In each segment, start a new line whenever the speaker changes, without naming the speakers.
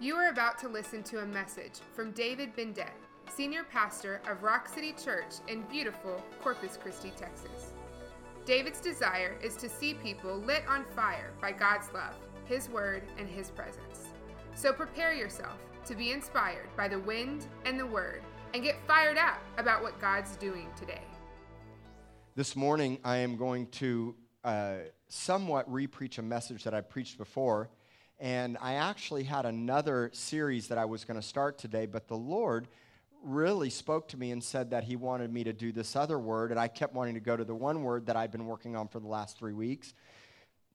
You are about to listen to a message from David Bindet, Senior Pastor of Rock City Church in beautiful Corpus Christi, Texas. David's desire is to see people lit on fire by God's love, His Word, and His presence. So prepare yourself to be inspired by the wind and the Word and get fired up about what God's doing today.
This morning, I am going to uh, somewhat repreach a message that I preached before. And I actually had another series that I was going to start today, but the Lord really spoke to me and said that He wanted me to do this other word. And I kept wanting to go to the one word that I've been working on for the last three weeks.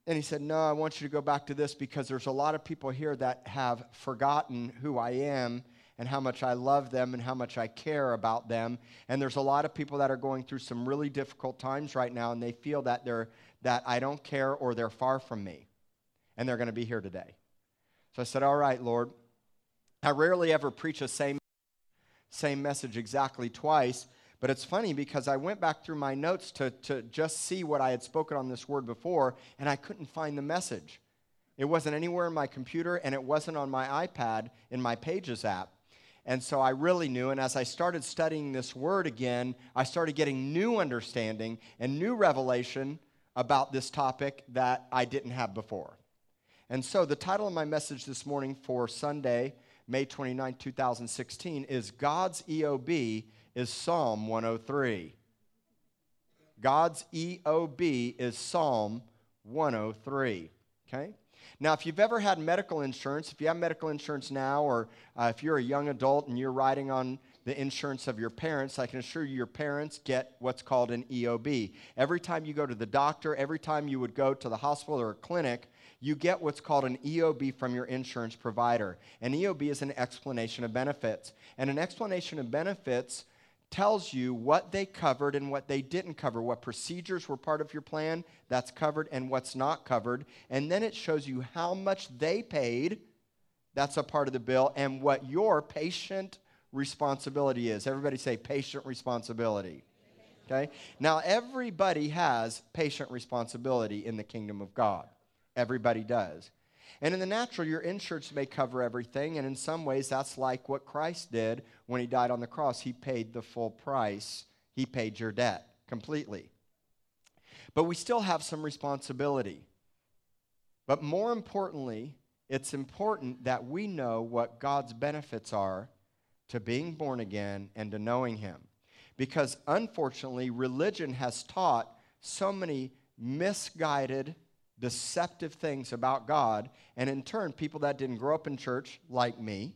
And He said, No, I want you to go back to this because there's a lot of people here that have forgotten who I am and how much I love them and how much I care about them. And there's a lot of people that are going through some really difficult times right now, and they feel that they're that I don't care or they're far from me. And they're going to be here today. So I said, All right, Lord. I rarely ever preach the same, same message exactly twice, but it's funny because I went back through my notes to, to just see what I had spoken on this word before, and I couldn't find the message. It wasn't anywhere in my computer, and it wasn't on my iPad in my Pages app. And so I really knew. And as I started studying this word again, I started getting new understanding and new revelation about this topic that I didn't have before. And so the title of my message this morning for Sunday, May 29, 2016, is God's EOB is Psalm 103. God's EOB is Psalm 103. Okay? Now, if you've ever had medical insurance, if you have medical insurance now, or uh, if you're a young adult and you're riding on the insurance of your parents, I can assure you your parents get what's called an EOB. Every time you go to the doctor, every time you would go to the hospital or a clinic, you get what's called an EOB from your insurance provider. An EOB is an explanation of benefits. And an explanation of benefits tells you what they covered and what they didn't cover, what procedures were part of your plan that's covered and what's not covered. And then it shows you how much they paid, that's a part of the bill, and what your patient responsibility is. Everybody say patient responsibility. Okay? Now, everybody has patient responsibility in the kingdom of God. Everybody does. And in the natural, your insurance may cover everything, and in some ways, that's like what Christ did when he died on the cross. He paid the full price, he paid your debt completely. But we still have some responsibility. But more importantly, it's important that we know what God's benefits are to being born again and to knowing Him. Because unfortunately, religion has taught so many misguided, deceptive things about God, and in turn, people that didn't grow up in church, like me,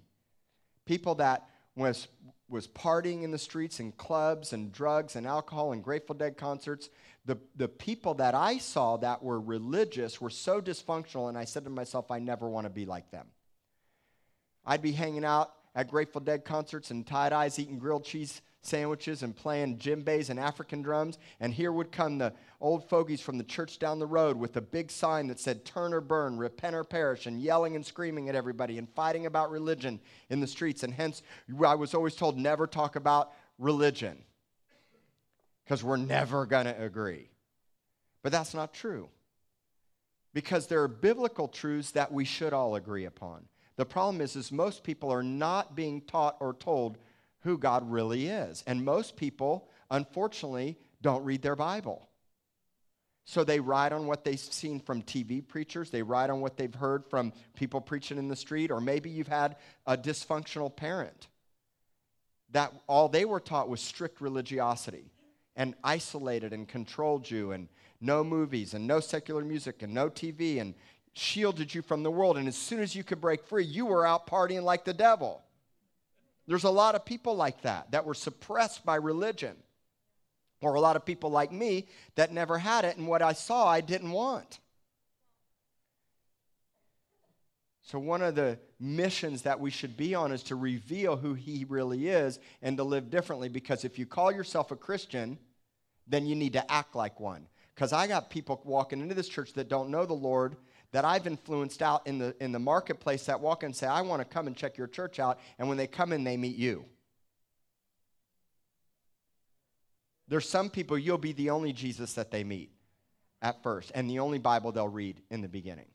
people that was, was partying in the streets and clubs and drugs and alcohol and Grateful Dead concerts, the, the people that I saw that were religious were so dysfunctional, and I said to myself, I never want to be like them. I'd be hanging out at Grateful Dead concerts and tie dyes, eating grilled cheese sandwiches and playing djembes and African drums. And here would come the old fogies from the church down the road with a big sign that said, Turn or burn, repent or perish, and yelling and screaming at everybody and fighting about religion in the streets. And hence, I was always told never talk about religion because we're never going to agree. But that's not true. Because there are biblical truths that we should all agree upon. The problem is, is most people are not being taught or told who God really is. And most people, unfortunately, don't read their Bible. So they ride on what they've seen from TV preachers, they ride on what they've heard from people preaching in the street, or maybe you've had a dysfunctional parent that all they were taught was strict religiosity and isolated and controlled you and no movies and no secular music and no TV and shielded you from the world. And as soon as you could break free, you were out partying like the devil. There's a lot of people like that that were suppressed by religion. Or a lot of people like me that never had it, and what I saw I didn't want. So, one of the missions that we should be on is to reveal who He really is and to live differently. Because if you call yourself a Christian, then you need to act like one. Because I got people walking into this church that don't know the Lord that I've influenced out in the, in the marketplace that walk in and say, I want to come and check your church out. And when they come in, they meet you. There's some people you'll be the only Jesus that they meet at first and the only Bible they'll read in the beginning.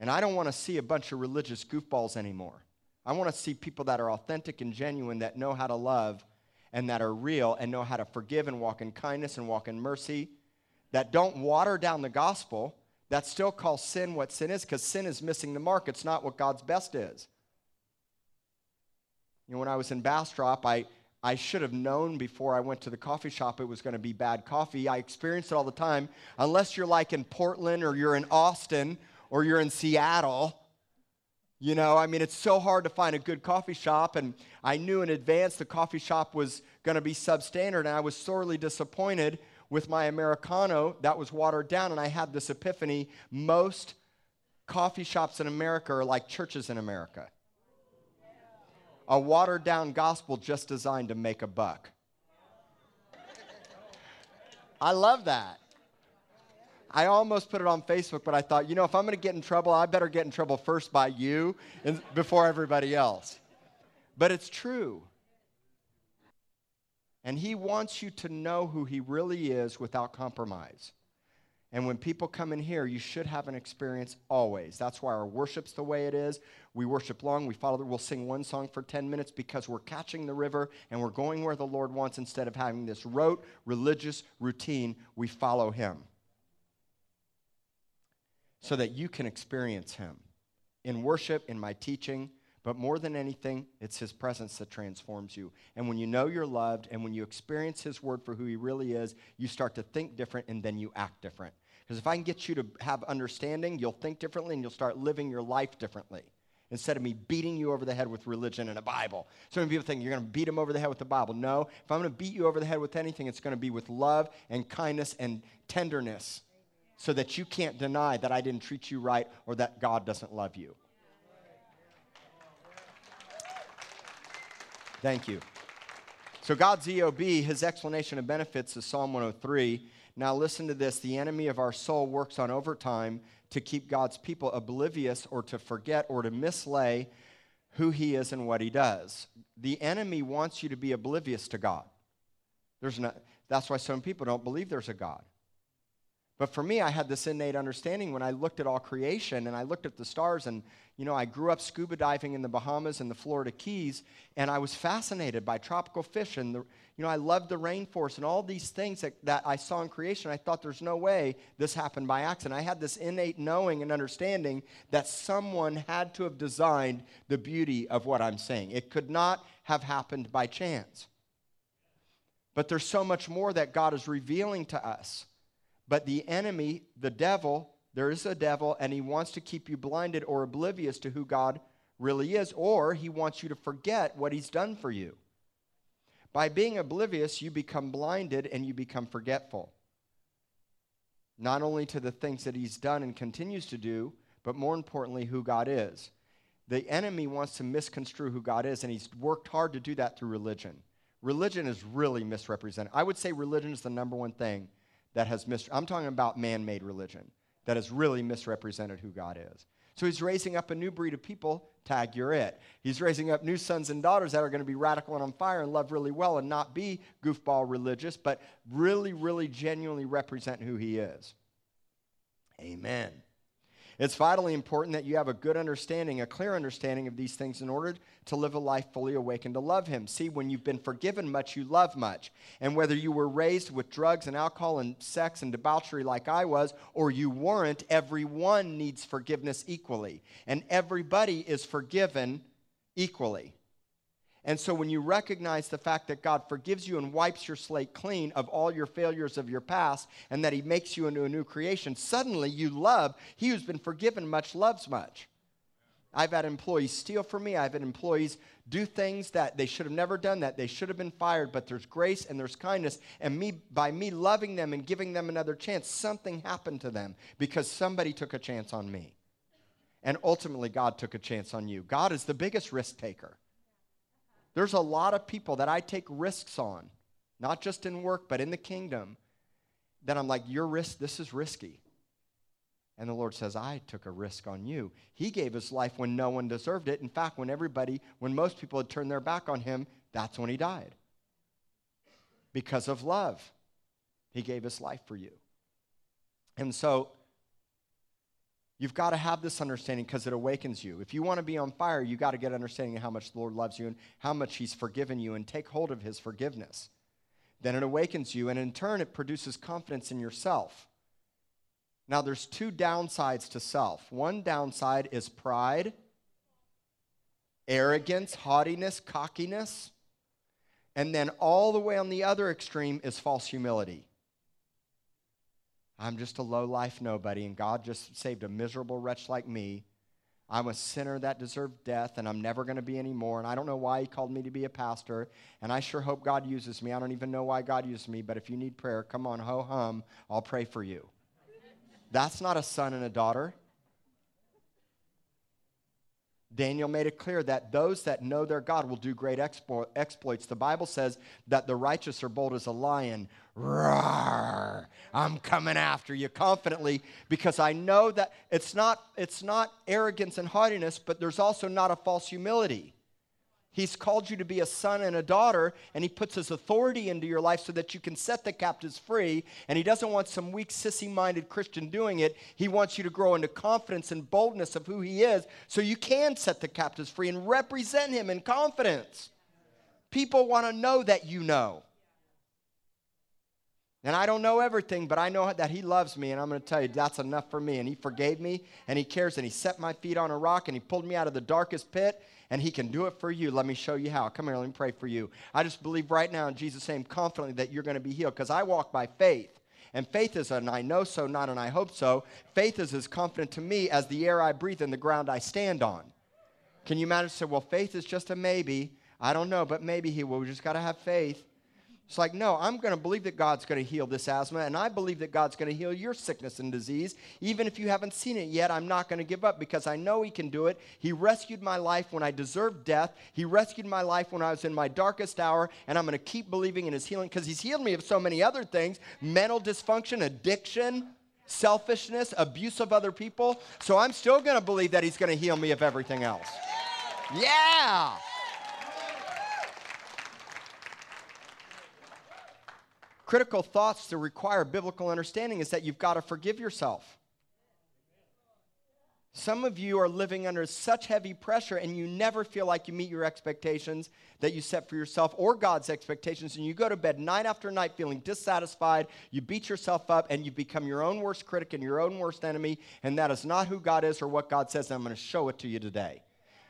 And I don't want to see a bunch of religious goofballs anymore. I want to see people that are authentic and genuine, that know how to love and that are real and know how to forgive and walk in kindness and walk in mercy, that don't water down the gospel, that still call sin what sin is, because sin is missing the mark. It's not what God's best is. You know, when I was in Bastrop, I, I should have known before I went to the coffee shop it was going to be bad coffee. I experience it all the time. Unless you're like in Portland or you're in Austin or you're in Seattle, you know, I mean, it's so hard to find a good coffee shop, and I knew in advance the coffee shop was going to be substandard, and I was sorely disappointed with my Americano that was watered down, and I had this epiphany. Most coffee shops in America are like churches in America. A watered down gospel just designed to make a buck. I love that. I almost put it on Facebook, but I thought, you know, if I'm going to get in trouble, I better get in trouble first by you and before everybody else. But it's true. And he wants you to know who he really is without compromise. And when people come in here, you should have an experience always. That's why our worship's the way it is. We worship long, we follow, we'll sing one song for 10 minutes because we're catching the river and we're going where the Lord wants instead of having this rote religious routine. We follow him so that you can experience Him in worship, in my teaching. But more than anything, it's His presence that transforms you. And when you know you're loved and when you experience His word for who He really is, you start to think different and then you act different. Because if I can get you to have understanding, you'll think differently and you'll start living your life differently instead of me beating you over the head with religion and a Bible. So many people think you're going to beat them over the head with the Bible. No, if I'm going to beat you over the head with anything, it's going to be with love and kindness and tenderness so that you can't deny that I didn't treat you right or that God doesn't love you. Thank you. So, God's EOB, his explanation of benefits is Psalm 103. Now, listen to this the enemy of our soul works on overtime to keep God's people oblivious or to forget or to mislay who he is and what he does. The enemy wants you to be oblivious to God. There's no, that's why some people don't believe there's a God. But for me, I had this innate understanding when I looked at all creation and I looked at the stars. And, you know, I grew up scuba diving in the Bahamas and the Florida Keys, and I was fascinated by tropical fish. And, the, you know, I loved the rainforest and all these things that, that I saw in creation. I thought there's no way this happened by accident. I had this innate knowing and understanding that someone had to have designed the beauty of what I'm saying. It could not have happened by chance. But there's so much more that God is revealing to us. But the enemy, the devil, there is a devil, and he wants to keep you blinded or oblivious to who God really is, or he wants you to forget what he's done for you. By being oblivious, you become blinded and you become forgetful. Not only to the things that he's done and continues to do, but more importantly, who God is. The enemy wants to misconstrue who God is, and he's worked hard to do that through religion. Religion is really misrepresented. I would say religion is the number one thing that has mis- I'm talking about man-made religion that has really misrepresented who God is. So he's raising up a new breed of people, tag you're it. He's raising up new sons and daughters that are going to be radical and on fire and love really well and not be goofball religious, but really, really genuinely represent who he is. Amen. It's vitally important that you have a good understanding, a clear understanding of these things in order to live a life fully awakened to love Him. See, when you've been forgiven much, you love much. And whether you were raised with drugs and alcohol and sex and debauchery like I was, or you weren't, everyone needs forgiveness equally. And everybody is forgiven equally. And so when you recognize the fact that God forgives you and wipes your slate clean of all your failures of your past and that he makes you into a new creation, suddenly you love. He who's been forgiven much loves much. I've had employees steal from me. I've had employees do things that they should have never done, that they should have been fired, but there's grace and there's kindness. And me, by me loving them and giving them another chance, something happened to them because somebody took a chance on me. And ultimately, God took a chance on you. God is the biggest risk taker. There's a lot of people that I take risks on, not just in work, but in the kingdom, that I'm like, your risk, this is risky. And the Lord says, I took a risk on you. He gave his life when no one deserved it. In fact, when everybody, when most people had turned their back on him, that's when he died. Because of love, he gave his life for you. And so, You've got to have this understanding because it awakens you. If you want to be on fire, you got to get understanding of how much the Lord loves you and how much He's forgiven you and take hold of His forgiveness. Then it awakens you, and in turn, it produces confidence in yourself. Now, there's two downsides to self. One downside is pride, arrogance, haughtiness, cockiness. And then all the way on the other extreme is false humility. I'm just a low life nobody, and God just saved a miserable wretch like me. I'm a sinner that deserved death, and I'm never going to be anymore. And I don't know why He called me to be a pastor. And I sure hope God uses me. I don't even know why God uses me, but if you need prayer, come on, ho hum, I'll pray for you. That's not a son and a daughter. Daniel made it clear that those that know their God will do great explo- exploits. The Bible says that the righteous are bold as a lion. I'm coming after you confidently because I know that it's not, it's not arrogance and haughtiness, but there's also not a false humility. He's called you to be a son and a daughter, and He puts His authority into your life so that you can set the captives free. And He doesn't want some weak, sissy minded Christian doing it. He wants you to grow into confidence and boldness of who He is so you can set the captives free and represent Him in confidence. People want to know that you know. And I don't know everything, but I know that He loves me, and I'm going to tell you that's enough for me. And He forgave me, and He cares, and He set my feet on a rock, and He pulled me out of the darkest pit, and He can do it for you. Let me show you how. Come here, let me pray for you. I just believe right now in Jesus' name confidently that you're going to be healed because I walk by faith. And faith is an I know so, not an I hope so. Faith is as confident to me as the air I breathe and the ground I stand on. Can you imagine? Say, well, faith is just a maybe. I don't know, but maybe he will. We just got to have faith. It's like, no, I'm going to believe that God's going to heal this asthma, and I believe that God's going to heal your sickness and disease. Even if you haven't seen it yet, I'm not going to give up because I know He can do it. He rescued my life when I deserved death, He rescued my life when I was in my darkest hour, and I'm going to keep believing in His healing because He's healed me of so many other things mental dysfunction, addiction, selfishness, abuse of other people. So I'm still going to believe that He's going to heal me of everything else. Yeah. Critical thoughts to require biblical understanding is that you've got to forgive yourself. Some of you are living under such heavy pressure and you never feel like you meet your expectations that you set for yourself or God's expectations, and you go to bed night after night feeling dissatisfied. You beat yourself up and you become your own worst critic and your own worst enemy, and that is not who God is or what God says. I'm going to show it to you today.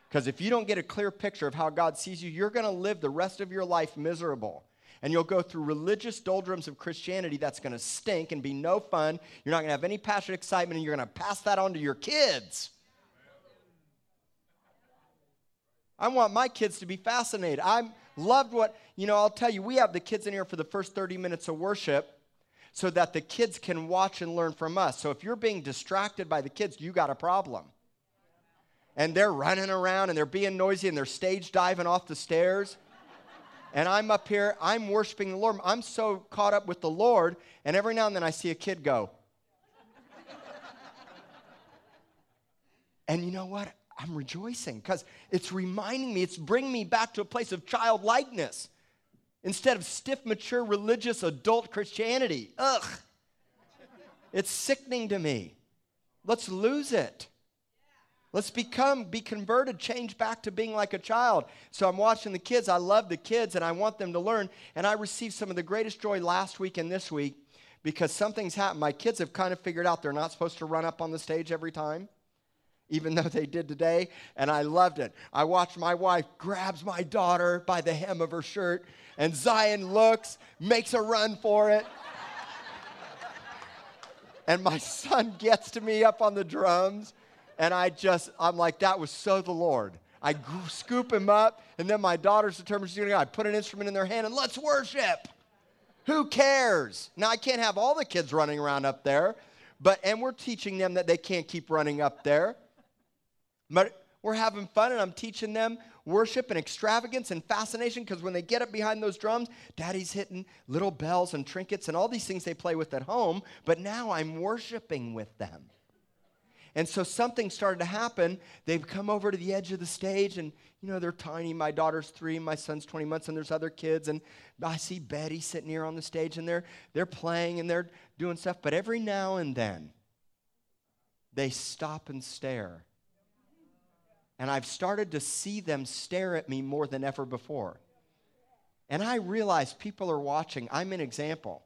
Because if you don't get a clear picture of how God sees you, you're going to live the rest of your life miserable and you'll go through religious doldrums of Christianity that's going to stink and be no fun. You're not going to have any passion, excitement, and you're going to pass that on to your kids. I want my kids to be fascinated. I loved what, you know, I'll tell you, we have the kids in here for the first 30 minutes of worship so that the kids can watch and learn from us. So if you're being distracted by the kids, you got a problem. And they're running around and they're being noisy and they're stage diving off the stairs and I'm up here, I'm worshiping the Lord. I'm so caught up with the Lord, and every now and then I see a kid go. and you know what? I'm rejoicing because it's reminding me, it's bringing me back to a place of childlikeness instead of stiff, mature, religious, adult Christianity. Ugh. It's sickening to me. Let's lose it. Let's become, be converted, change back to being like a child. So I'm watching the kids. I love the kids and I want them to learn. And I received some of the greatest joy last week and this week because something's happened. My kids have kind of figured out they're not supposed to run up on the stage every time, even though they did today. And I loved it. I watched my wife grabs my daughter by the hem of her shirt, and Zion looks, makes a run for it. and my son gets to me up on the drums and I just, I'm like, that was so the Lord. I scoop him up, and then my daughter's determined she's going to go. I put an instrument in their hand and let's worship. Who cares? Now, I can't have all the kids running around up there, but, and we're teaching them that they can't keep running up there. But we're having fun, and I'm teaching them worship and extravagance and fascination because when they get up behind those drums, daddy's hitting little bells and trinkets and all these things they play with at home, but now I'm worshiping with them. And so something started to happen. They've come over to the edge of the stage, and you know, they're tiny. My daughter's three, my son's 20 months, and there's other kids. And I see Betty sitting here on the stage, and they're, they're playing and they're doing stuff. But every now and then, they stop and stare. And I've started to see them stare at me more than ever before. And I realize people are watching. I'm an example.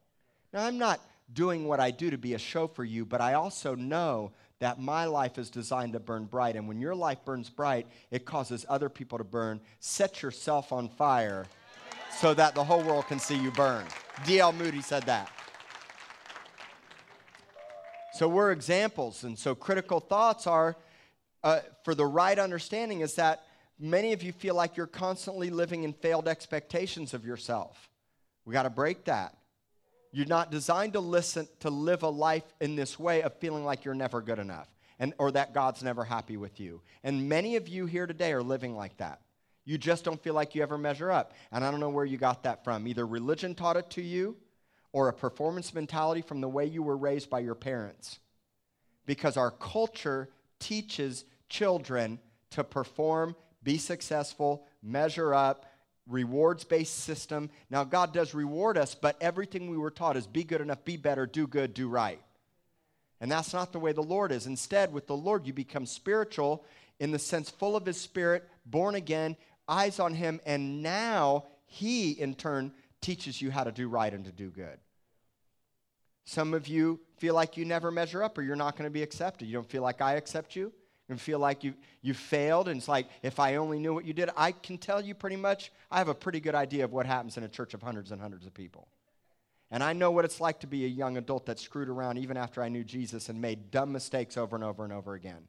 Now, I'm not doing what I do to be a show for you, but I also know that my life is designed to burn bright. And when your life burns bright, it causes other people to burn. Set yourself on fire so that the whole world can see you burn. D.L. Moody said that. So we're examples. And so critical thoughts are, uh, for the right understanding, is that many of you feel like you're constantly living in failed expectations of yourself. We got to break that. You're not designed to listen to live a life in this way of feeling like you're never good enough and or that God's never happy with you. And many of you here today are living like that. You just don't feel like you ever measure up. And I don't know where you got that from. Either religion taught it to you or a performance mentality from the way you were raised by your parents. Because our culture teaches children to perform, be successful, measure up, rewards based system. Now, God does reward us, but everything we were taught is be good enough, be better, do good, do right. And that's not the way the Lord is. Instead, with the Lord, you become spiritual in the sense full of His Spirit, born again, eyes on Him, and now He, in turn, teaches you how to do right and to do good. Some of you feel like you never measure up or you're not going to be accepted. You don't feel like I accept you and feel like you, you failed. And it's like, if I only knew what you did, I can tell you pretty much, I have a pretty good idea of what happens in a church of hundreds and hundreds of people. And I know what it's like to be a young adult that screwed around even after I knew Jesus and made dumb mistakes over and over and over again.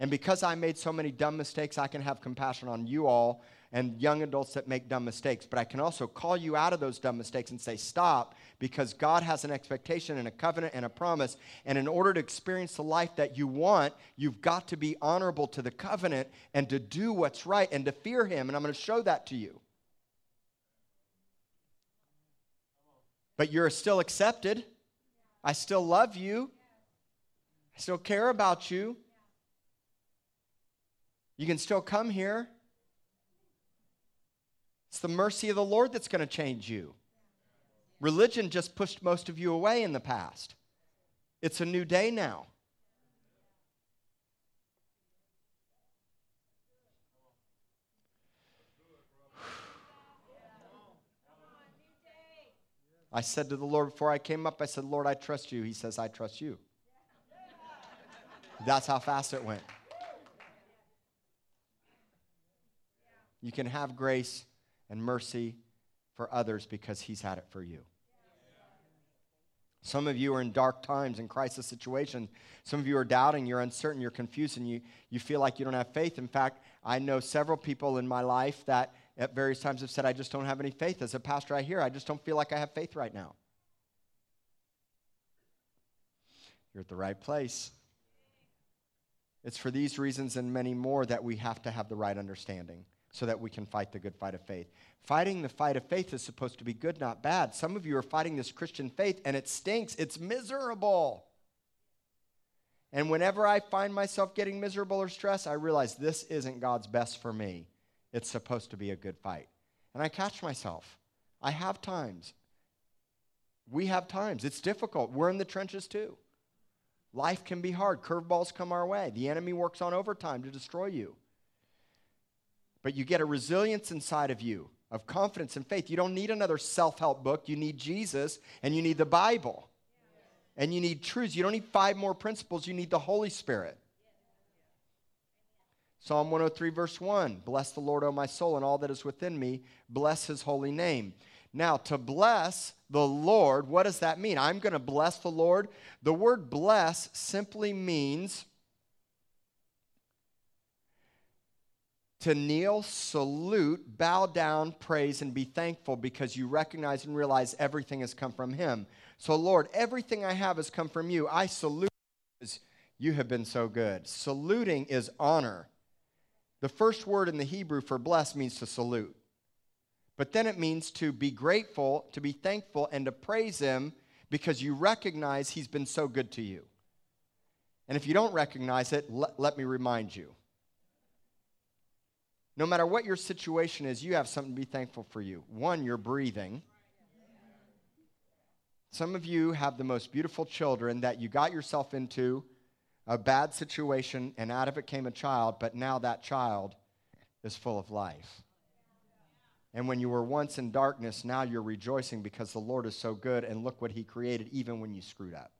And because I made so many dumb mistakes, I can have compassion on you all and young adults that make dumb mistakes. But I can also call you out of those dumb mistakes and say, stop, because God has an expectation and a covenant and a promise. And in order to experience the life that you want, you've got to be honorable to the covenant and to do what's right and to fear Him. And I'm going to show that to you. But you're still accepted. I still love you. I still care about you. You can still come here. It's the mercy of the Lord that's going to change you. Religion just pushed most of you away in the past. It's a new day now. I said to the Lord before I came up, I said, Lord, I trust you. He says, I trust you. That's how fast it went. You can have grace and mercy for others because He's had it for you. Some of you are in dark times and crisis situations. Some of you are doubting, you're uncertain, you're confused, and you, you feel like you don't have faith. In fact, I know several people in my life that at various times have said, I just don't have any faith. As a pastor, I hear, I just don't feel like I have faith right now. You're at the right place. It's for these reasons and many more that we have to have the right understanding so that we can fight the good fight of faith. Fighting the fight of faith is supposed to be good, not bad. Some of you are fighting this Christian faith and it stinks, it's miserable. And whenever I find myself getting miserable or stressed, I realize this isn't God's best for me. It's supposed to be a good fight. And I catch myself. I have times. We have times. It's difficult. We're in the trenches too. Life can be hard. Curveballs come our way. The enemy works on overtime to destroy you but you get a resilience inside of you of confidence and faith. You don't need another self help book. You need Jesus and you need the Bible. And you need truths. You don't need five more principles. You need the Holy Spirit. Psalm 103, verse 1 Bless the Lord, O my soul, and all that is within me. Bless his holy name. Now, to bless the Lord, what does that mean? I'm going to bless the Lord. The word bless simply means to kneel, salute, bow down, praise, and be thankful because you recognize and realize everything has come from Him. So, Lord, everything I have has come from you. I salute because you have been so good. Saluting is honor. The first word in the Hebrew for bless means to salute. But then it means to be grateful, to be thankful, and to praise Him because you recognize He's been so good to you. And if you don't recognize it, let, let me remind you. No matter what your situation is, you have something to be thankful for you. One, you're breathing. Some of you have the most beautiful children that you got yourself into a bad situation, and out of it came a child, but now that child is full of life. And when you were once in darkness, now you're rejoicing because the Lord is so good, and look what He created even when you screwed up.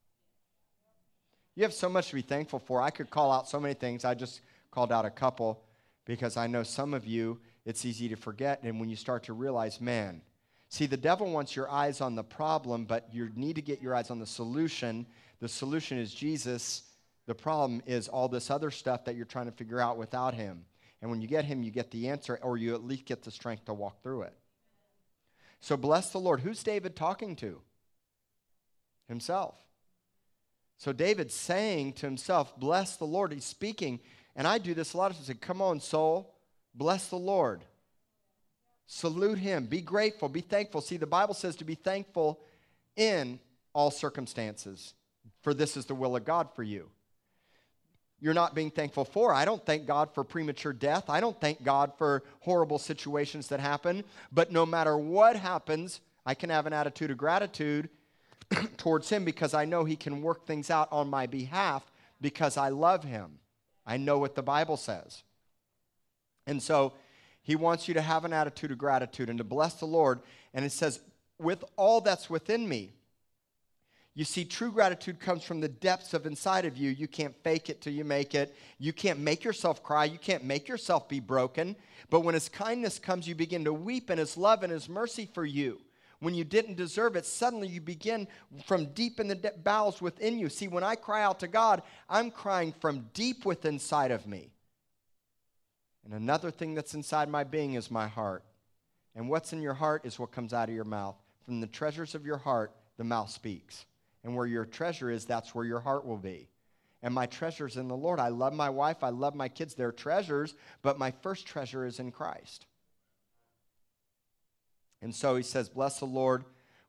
You have so much to be thankful for. I could call out so many things. I just called out a couple because I know some of you, it's easy to forget. And when you start to realize, man, see, the devil wants your eyes on the problem, but you need to get your eyes on the solution. The solution is Jesus. The problem is all this other stuff that you're trying to figure out without him. And when you get him, you get the answer, or you at least get the strength to walk through it. So bless the Lord. Who's David talking to? Himself. So David's saying to himself, Bless the Lord. He's speaking. And I do this a lot of times. Say, Come on, soul. Bless the Lord. Salute him. Be grateful. Be thankful. See, the Bible says to be thankful in all circumstances, for this is the will of God for you. You're not being thankful for. I don't thank God for premature death. I don't thank God for horrible situations that happen. But no matter what happens, I can have an attitude of gratitude towards Him because I know He can work things out on my behalf because I love Him. I know what the Bible says. And so he wants you to have an attitude of gratitude and to bless the Lord. And it says, with all that's within me. You see, true gratitude comes from the depths of inside of you. You can't fake it till you make it. You can't make yourself cry. You can't make yourself be broken. But when His kindness comes, you begin to weep in His love and His mercy for you. When you didn't deserve it, suddenly you begin from deep in the bowels within you. See, when I cry out to God, I'm crying from deep within inside of me. And another thing that's inside my being is my heart. And what's in your heart is what comes out of your mouth. From the treasures of your heart, the mouth speaks. And where your treasure is, that's where your heart will be. And my treasure's in the Lord. I love my wife. I love my kids. They're treasures, but my first treasure is in Christ. And so he says, Bless the Lord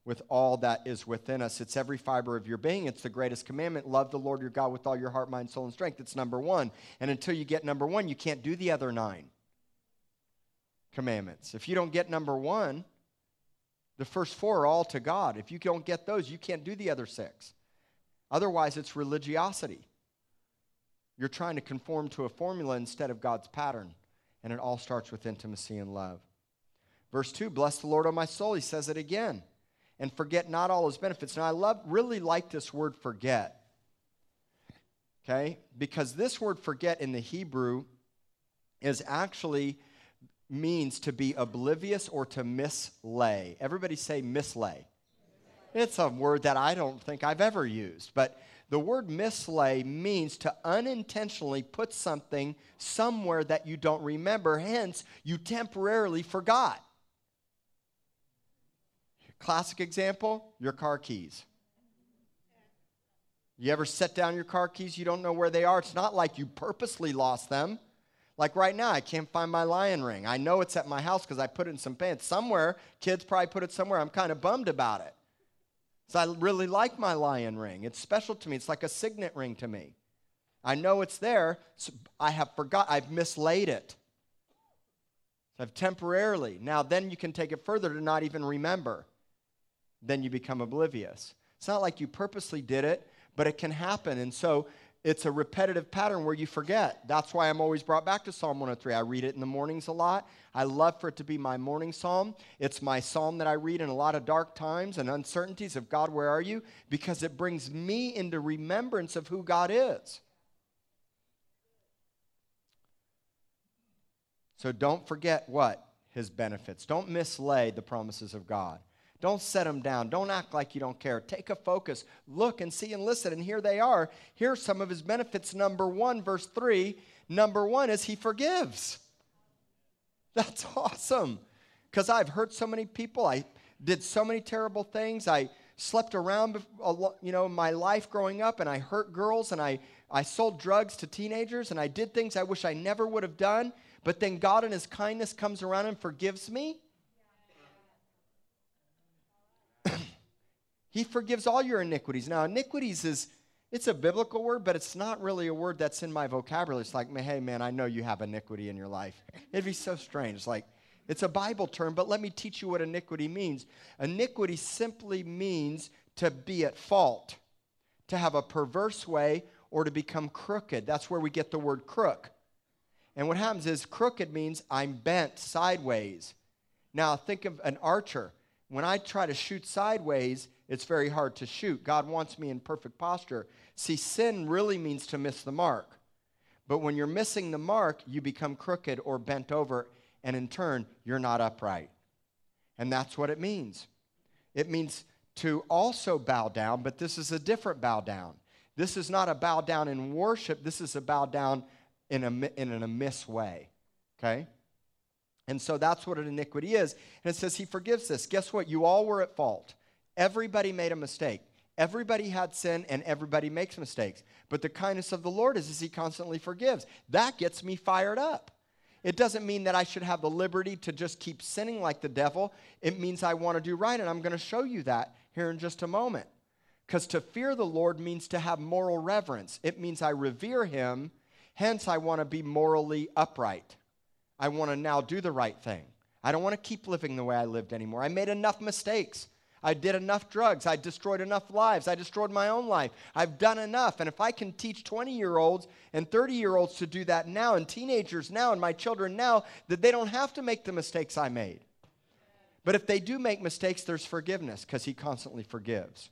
with all that is within us. It's every fiber of your being. It's the greatest commandment. Love the Lord your God with all your heart, mind, soul, and strength. It's number one. And until you get number one, you can't do the other nine commandments. If you don't get number one, the first four are all to God. If you don't get those, you can't do the other six. Otherwise, it's religiosity. You're trying to conform to a formula instead of God's pattern. And it all starts with intimacy and love. Verse 2 Bless the Lord, O my soul. He says it again and forget not all his benefits. Now, I love, really like this word forget. Okay? Because this word forget in the Hebrew is actually means to be oblivious or to mislay. Everybody say mislay. It's a word that I don't think I've ever used, but the word mislay means to unintentionally put something somewhere that you don't remember, hence, you temporarily forgot. Classic example your car keys. You ever set down your car keys, you don't know where they are? It's not like you purposely lost them. Like right now, I can't find my lion ring. I know it's at my house because I put it in some pants. Somewhere, kids probably put it somewhere. I'm kind of bummed about it. So I really like my lion ring. It's special to me. It's like a signet ring to me. I know it's there. So I have forgot. I've mislaid it. So I've temporarily. Now, then you can take it further to not even remember then you become oblivious. It's not like you purposely did it, but it can happen. And so it's a repetitive pattern where you forget. That's why I'm always brought back to Psalm 103. I read it in the mornings a lot. I love for it to be my morning psalm. It's my psalm that I read in a lot of dark times and uncertainties of God, where are you? Because it brings me into remembrance of who God is. So don't forget what? His benefits. Don't mislay the promises of God. Don't set them down. Don't act like you don't care. Take a focus. Look and see and listen. And here they are. Here's some of his benefits. Number one, verse three. Number one is he forgives. That's awesome. Because I've hurt so many people. I did so many terrible things. I slept around, you know, my life growing up, and I hurt girls, and I, I sold drugs to teenagers, and I did things I wish I never would have done. But then God, in His kindness, comes around and forgives me. He forgives all your iniquities. Now, iniquities is it's a biblical word, but it's not really a word that's in my vocabulary. It's like, hey, man, I know you have iniquity in your life. It'd be so strange. It's like, it's a Bible term, but let me teach you what iniquity means. Iniquity simply means to be at fault, to have a perverse way or to become crooked. That's where we get the word crook. And what happens is crooked means I'm bent sideways. Now, think of an archer. When I try to shoot sideways, it's very hard to shoot. God wants me in perfect posture. See, sin really means to miss the mark. But when you're missing the mark, you become crooked or bent over, and in turn, you're not upright. And that's what it means. It means to also bow down, but this is a different bow down. This is not a bow down in worship, this is a bow down in, a, in an amiss way. Okay? And so that's what an iniquity is. And it says he forgives this. Guess what? You all were at fault. Everybody made a mistake. Everybody had sin and everybody makes mistakes. But the kindness of the Lord is, is he constantly forgives. That gets me fired up. It doesn't mean that I should have the liberty to just keep sinning like the devil. It means I want to do right, and I'm going to show you that here in just a moment. Because to fear the Lord means to have moral reverence, it means I revere him. Hence, I want to be morally upright. I want to now do the right thing. I don't want to keep living the way I lived anymore. I made enough mistakes. I did enough drugs. I destroyed enough lives. I destroyed my own life. I've done enough. And if I can teach 20 year olds and 30 year olds to do that now, and teenagers now, and my children now, that they don't have to make the mistakes I made. But if they do make mistakes, there's forgiveness because He constantly forgives.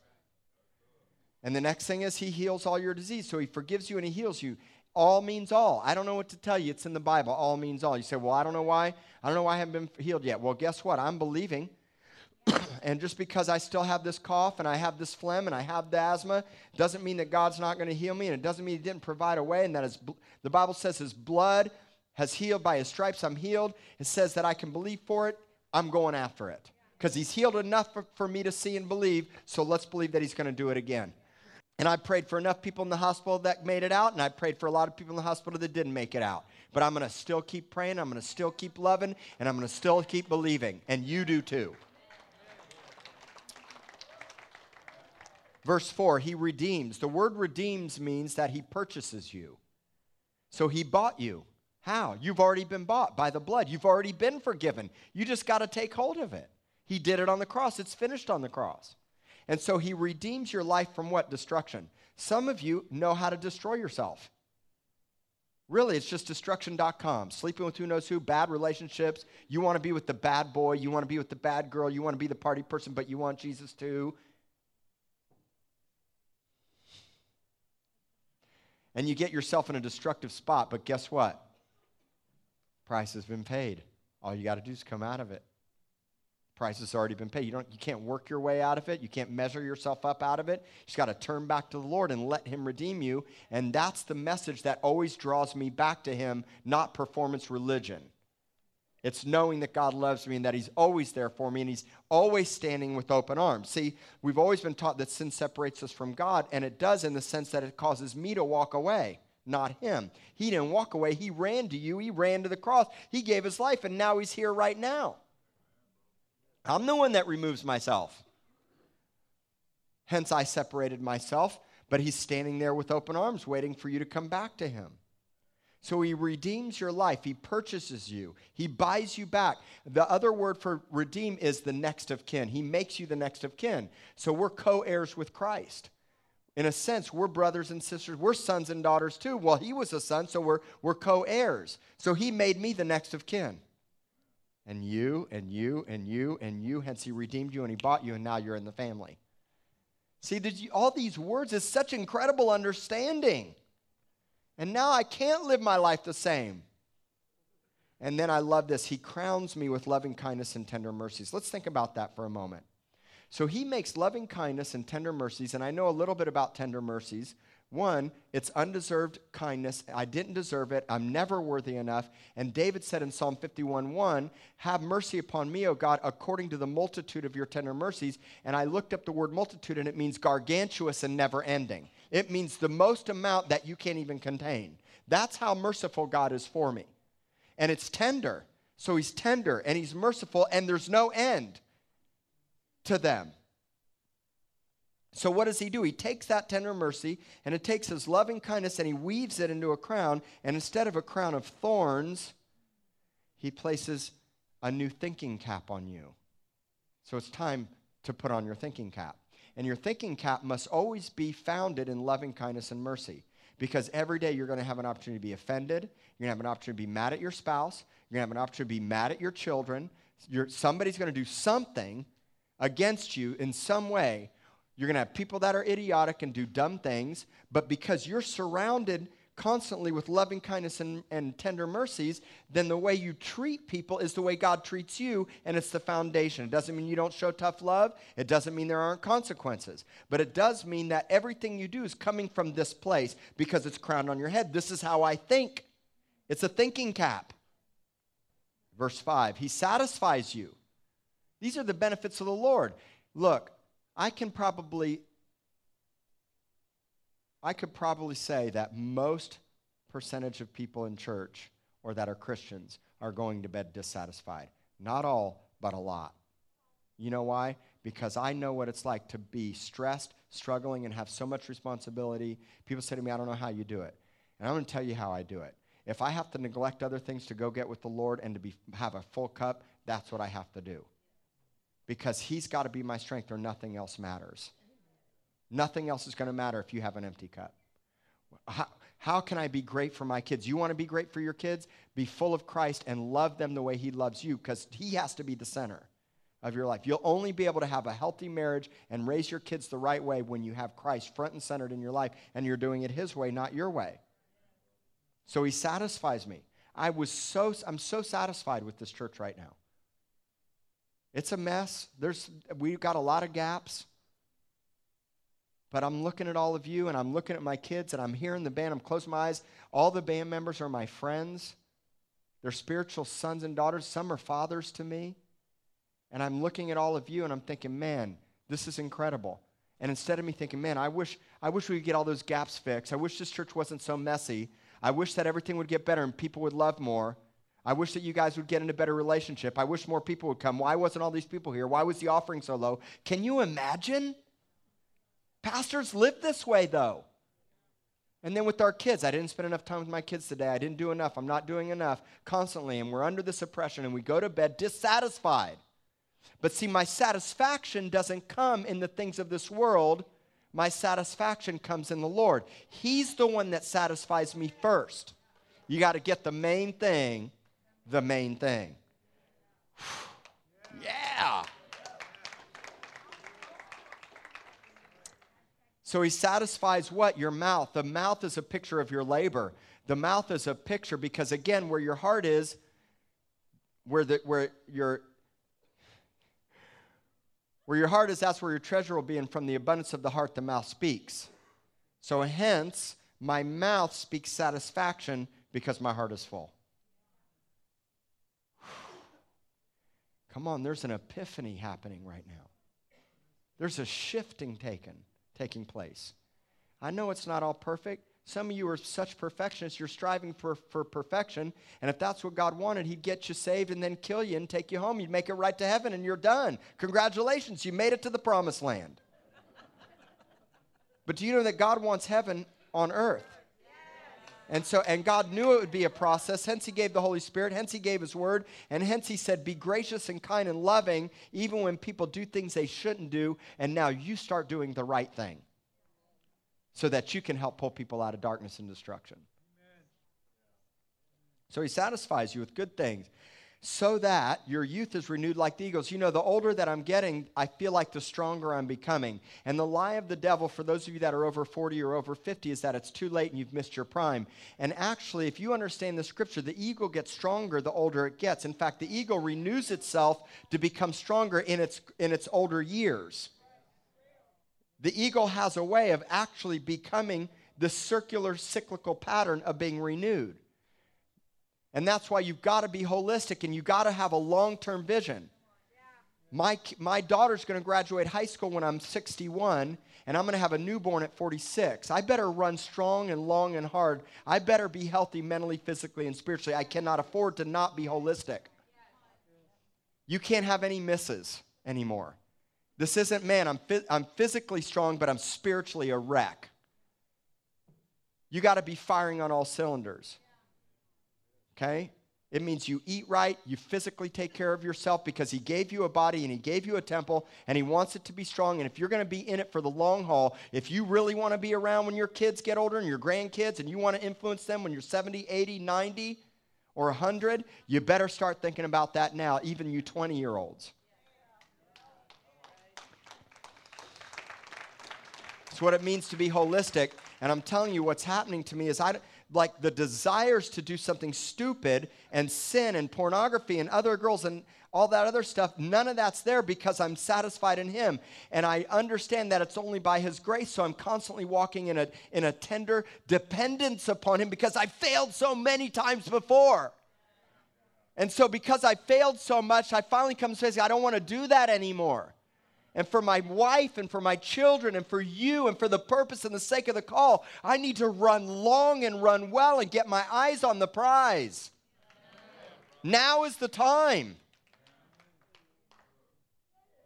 And the next thing is He heals all your disease. So He forgives you and He heals you. All means all. I don't know what to tell you. It's in the Bible. All means all. You say, well, I don't know why. I don't know why I haven't been healed yet. Well, guess what? I'm believing and just because I still have this cough and I have this phlegm and I have the asthma doesn't mean that God's not going to heal me and it doesn't mean He didn't provide a way and that his, the Bible says His blood has healed by His stripes. I'm healed. It says that I can believe for it. I'm going after it because He's healed enough for, for me to see and believe. So let's believe that He's going to do it again. And I prayed for enough people in the hospital that made it out, and I prayed for a lot of people in the hospital that didn't make it out. But I'm going to still keep praying, I'm going to still keep loving, and I'm going to still keep believing. And you do too. Verse 4, he redeems. The word redeems means that he purchases you. So he bought you. How? You've already been bought by the blood. You've already been forgiven. You just got to take hold of it. He did it on the cross. It's finished on the cross. And so he redeems your life from what? Destruction. Some of you know how to destroy yourself. Really, it's just destruction.com. Sleeping with who knows who, bad relationships. You want to be with the bad boy. You want to be with the bad girl. You want to be the party person, but you want Jesus too. And you get yourself in a destructive spot. But guess what? Price has been paid. All you got to do is come out of it. Price has already been paid. You, don't, you can't work your way out of it. You can't measure yourself up out of it. You just got to turn back to the Lord and let Him redeem you. And that's the message that always draws me back to Him, not performance religion. It's knowing that God loves me and that He's always there for me and He's always standing with open arms. See, we've always been taught that sin separates us from God, and it does in the sense that it causes me to walk away, not Him. He didn't walk away, He ran to you, He ran to the cross, He gave His life, and now He's here right now. I'm the one that removes myself. Hence, I separated myself, but He's standing there with open arms, waiting for you to come back to Him. So he redeems your life. He purchases you. He buys you back. The other word for redeem is the next of kin. He makes you the next of kin. So we're co heirs with Christ. In a sense, we're brothers and sisters. We're sons and daughters too. Well, he was a son, so we're, we're co heirs. So he made me the next of kin. And you, and you, and you, and you. Hence, he redeemed you and he bought you, and now you're in the family. See, you, all these words is such incredible understanding. And now I can't live my life the same. And then I love this. He crowns me with loving kindness and tender mercies. Let's think about that for a moment. So he makes loving kindness and tender mercies, and I know a little bit about tender mercies. One, it's undeserved kindness. I didn't deserve it. I'm never worthy enough. And David said in Psalm 51 1, Have mercy upon me, O God, according to the multitude of your tender mercies. And I looked up the word multitude, and it means gargantuous and never ending. It means the most amount that you can't even contain. That's how merciful God is for me. And it's tender. So he's tender and he's merciful, and there's no end to them. So, what does he do? He takes that tender mercy and it takes his loving kindness and he weaves it into a crown. And instead of a crown of thorns, he places a new thinking cap on you. So, it's time to put on your thinking cap. And your thinking cap must always be founded in loving kindness and mercy. Because every day you're going to have an opportunity to be offended. You're going to have an opportunity to be mad at your spouse. You're going to have an opportunity to be mad at your children. You're, somebody's going to do something against you in some way. You're going to have people that are idiotic and do dumb things. But because you're surrounded constantly with loving kindness and, and tender mercies, then the way you treat people is the way God treats you, and it's the foundation. It doesn't mean you don't show tough love, it doesn't mean there aren't consequences, but it does mean that everything you do is coming from this place because it's crowned on your head. This is how I think. It's a thinking cap. Verse 5 He satisfies you. These are the benefits of the Lord. Look, I can probably I could probably say that most percentage of people in church or that are Christians are going to bed dissatisfied. Not all, but a lot. You know why? Because I know what it's like to be stressed, struggling, and have so much responsibility. People say to me, I don't know how you do it. And I'm going to tell you how I do it. If I have to neglect other things to go get with the Lord and to be, have a full cup, that's what I have to do. Because He's got to be my strength or nothing else matters. Nothing else is going to matter if you have an empty cup. How, how can I be great for my kids? You want to be great for your kids? Be full of Christ and love them the way He loves you because He has to be the center of your life. You'll only be able to have a healthy marriage and raise your kids the right way when you have Christ front and centered in your life and you're doing it His way, not your way. So He satisfies me. I was so I'm so satisfied with this church right now. It's a mess. There's we've got a lot of gaps. But I'm looking at all of you and I'm looking at my kids and I'm hearing the band. I'm closing my eyes. All the band members are my friends. They're spiritual sons and daughters. Some are fathers to me. And I'm looking at all of you and I'm thinking, man, this is incredible. And instead of me thinking, man, I wish, I wish we could get all those gaps fixed. I wish this church wasn't so messy. I wish that everything would get better and people would love more. I wish that you guys would get in a better relationship. I wish more people would come. Why wasn't all these people here? Why was the offering so low? Can you imagine? Pastors live this way, though. And then with our kids, I didn't spend enough time with my kids today. I didn't do enough. I'm not doing enough constantly. And we're under this oppression and we go to bed dissatisfied. But see, my satisfaction doesn't come in the things of this world. My satisfaction comes in the Lord. He's the one that satisfies me first. You got to get the main thing, the main thing. yeah. So he satisfies what? Your mouth. The mouth is a picture of your labor. The mouth is a picture because, again, where your heart is, where, the, where your where your heart is, that's where your treasure will be, and from the abundance of the heart, the mouth speaks. So, hence, my mouth speaks satisfaction because my heart is full. Come on, there's an epiphany happening right now. There's a shifting taken taking place. I know it's not all perfect. Some of you are such perfectionists, you're striving for, for perfection. And if that's what God wanted, He'd get you saved and then kill you and take you home. You'd make it right to heaven and you're done. Congratulations, you made it to the promised land. but do you know that God wants heaven on earth? And so, and God knew it would be a process, hence He gave the Holy Spirit, hence He gave His word, and hence He said, Be gracious and kind and loving, even when people do things they shouldn't do, and now you start doing the right thing so that you can help pull people out of darkness and destruction. Amen. So He satisfies you with good things so that your youth is renewed like the eagles. You know, the older that I'm getting, I feel like the stronger I'm becoming. And the lie of the devil, for those of you that are over 40 or over 50, is that it's too late and you've missed your prime. And actually, if you understand the scripture, the eagle gets stronger the older it gets. In fact, the eagle renews itself to become stronger in its, in its older years. The eagle has a way of actually becoming the circular cyclical pattern of being renewed. And that's why you've got to be holistic and you've got to have a long term vision. My, my daughter's going to graduate high school when I'm 61, and I'm going to have a newborn at 46. I better run strong and long and hard. I better be healthy mentally, physically, and spiritually. I cannot afford to not be holistic. You can't have any misses anymore. This isn't, man, I'm, I'm physically strong, but I'm spiritually a wreck. You got to be firing on all cylinders. Okay? It means you eat right, you physically take care of yourself because He gave you a body and He gave you a temple and He wants it to be strong. And if you're going to be in it for the long haul, if you really want to be around when your kids get older and your grandkids and you want to influence them when you're 70, 80, 90, or 100, you better start thinking about that now, even you 20 year olds. It's what it means to be holistic. And I'm telling you, what's happening to me is I like the desires to do something stupid and sin and pornography and other girls and all that other stuff, none of that's there because I'm satisfied in Him. And I understand that it's only by His grace. So I'm constantly walking in a, in a tender dependence upon Him because I failed so many times before. And so because I failed so much, I finally come to say, I don't want to do that anymore and for my wife and for my children and for you and for the purpose and the sake of the call, I need to run long and run well and get my eyes on the prize. Now is the time.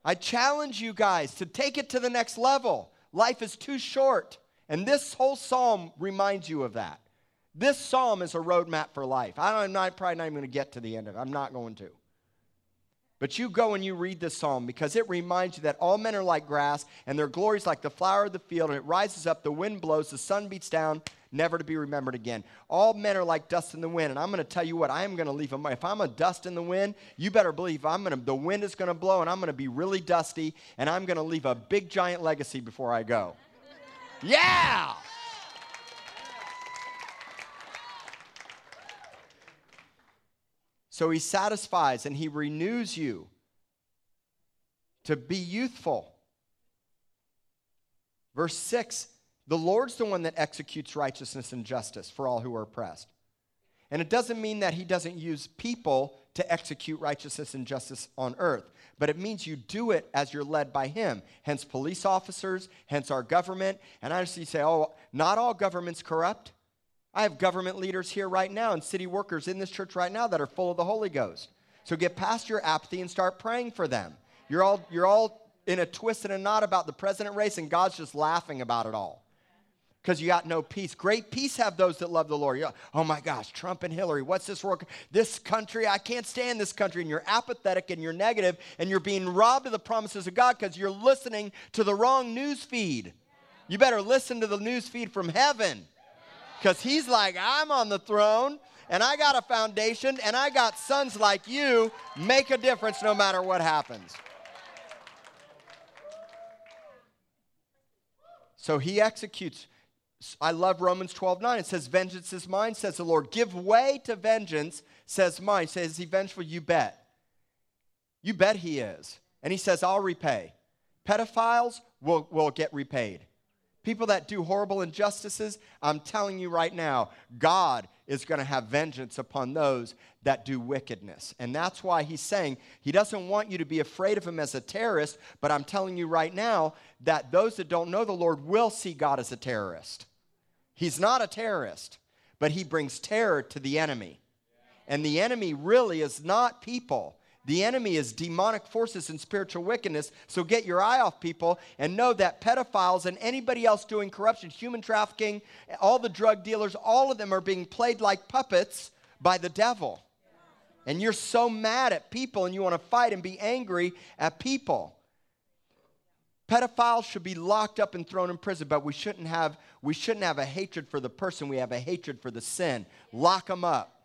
I challenge you guys to take it to the next level. Life is too short. And this whole psalm reminds you of that. This psalm is a roadmap for life. I am not, probably not even going to get to the end of it. I'm not going to. But you go and you read this psalm because it reminds you that all men are like grass and their glory is like the flower of the field and it rises up, the wind blows, the sun beats down, never to be remembered again. All men are like dust in the wind. And I'm going to tell you what, I am going to leave them. If I'm a dust in the wind, you better believe I'm going to, the wind is going to blow and I'm going to be really dusty and I'm going to leave a big giant legacy before I go. Yeah! So he satisfies and he renews you to be youthful. Verse 6 The Lord's the one that executes righteousness and justice for all who are oppressed. And it doesn't mean that he doesn't use people to execute righteousness and justice on earth, but it means you do it as you're led by him. Hence, police officers, hence our government. And I just say, oh, not all government's corrupt. I have government leaders here right now and city workers in this church right now that are full of the Holy Ghost. So get past your apathy and start praying for them. You're all, you're all in a twist and a knot about the president race, and God's just laughing about it all because you got no peace. Great peace have those that love the Lord. Like, oh my gosh, Trump and Hillary, what's this work? This country, I can't stand this country. And you're apathetic and you're negative and you're being robbed of the promises of God because you're listening to the wrong news feed. You better listen to the news feed from heaven. Because he's like, I'm on the throne and I got a foundation and I got sons like you. Make a difference no matter what happens. So he executes. I love Romans 12 9. It says, Vengeance is mine, says the Lord. Give way to vengeance, says mine. Says, Is he vengeful? You bet. You bet he is. And he says, I'll repay. Pedophiles will, will get repaid. People that do horrible injustices, I'm telling you right now, God is going to have vengeance upon those that do wickedness. And that's why he's saying he doesn't want you to be afraid of him as a terrorist, but I'm telling you right now that those that don't know the Lord will see God as a terrorist. He's not a terrorist, but he brings terror to the enemy. And the enemy really is not people. The enemy is demonic forces and spiritual wickedness. So get your eye off people and know that pedophiles and anybody else doing corruption, human trafficking, all the drug dealers, all of them are being played like puppets by the devil. And you're so mad at people and you want to fight and be angry at people. Pedophiles should be locked up and thrown in prison, but we shouldn't have we shouldn't have a hatred for the person, we have a hatred for the sin. Lock them up.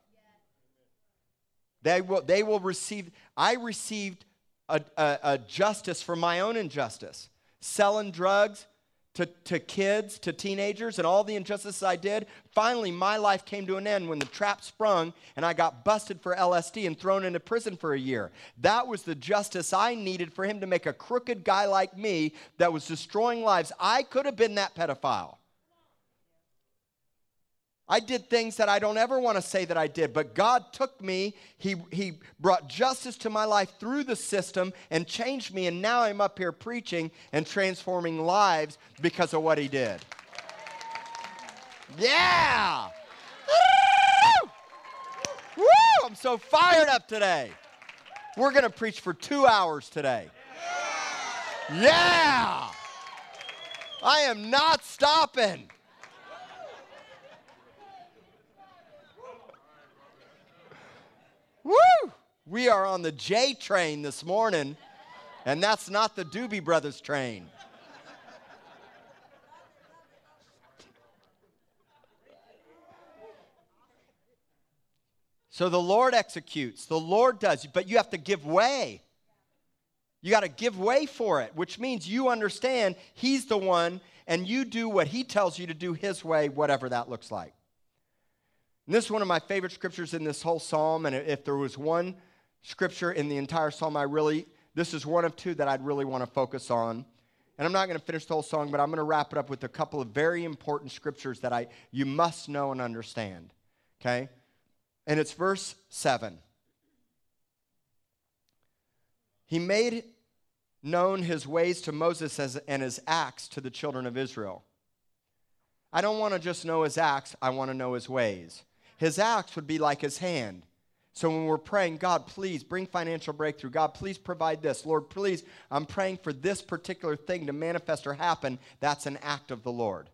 They will, they will receive, I received a, a, a justice for my own injustice. Selling drugs to, to kids, to teenagers, and all the injustices I did. Finally, my life came to an end when the trap sprung and I got busted for LSD and thrown into prison for a year. That was the justice I needed for him to make a crooked guy like me that was destroying lives. I could have been that pedophile. I did things that I don't ever want to say that I did, but God took me. He, he brought justice to my life through the system and changed me, and now I'm up here preaching and transforming lives because of what He did. Yeah! Woo! I'm so fired up today. We're going to preach for two hours today. Yeah! I am not stopping. We are on the J train this morning, and that's not the Doobie Brothers train. So the Lord executes, the Lord does, but you have to give way. You got to give way for it, which means you understand He's the one and you do what He tells you to do His way, whatever that looks like. And this is one of my favorite scriptures in this whole psalm. And if there was one scripture in the entire psalm, I really, this is one of two that I'd really want to focus on. And I'm not going to finish the whole song, but I'm going to wrap it up with a couple of very important scriptures that I, you must know and understand. Okay? and it's verse 7. He made known his ways to Moses as, and his acts to the children of Israel. I don't want to just know his acts, I want to know his ways. His acts would be like his hand. So when we're praying, God, please bring financial breakthrough. God, please provide this. Lord, please, I'm praying for this particular thing to manifest or happen. That's an act of the Lord.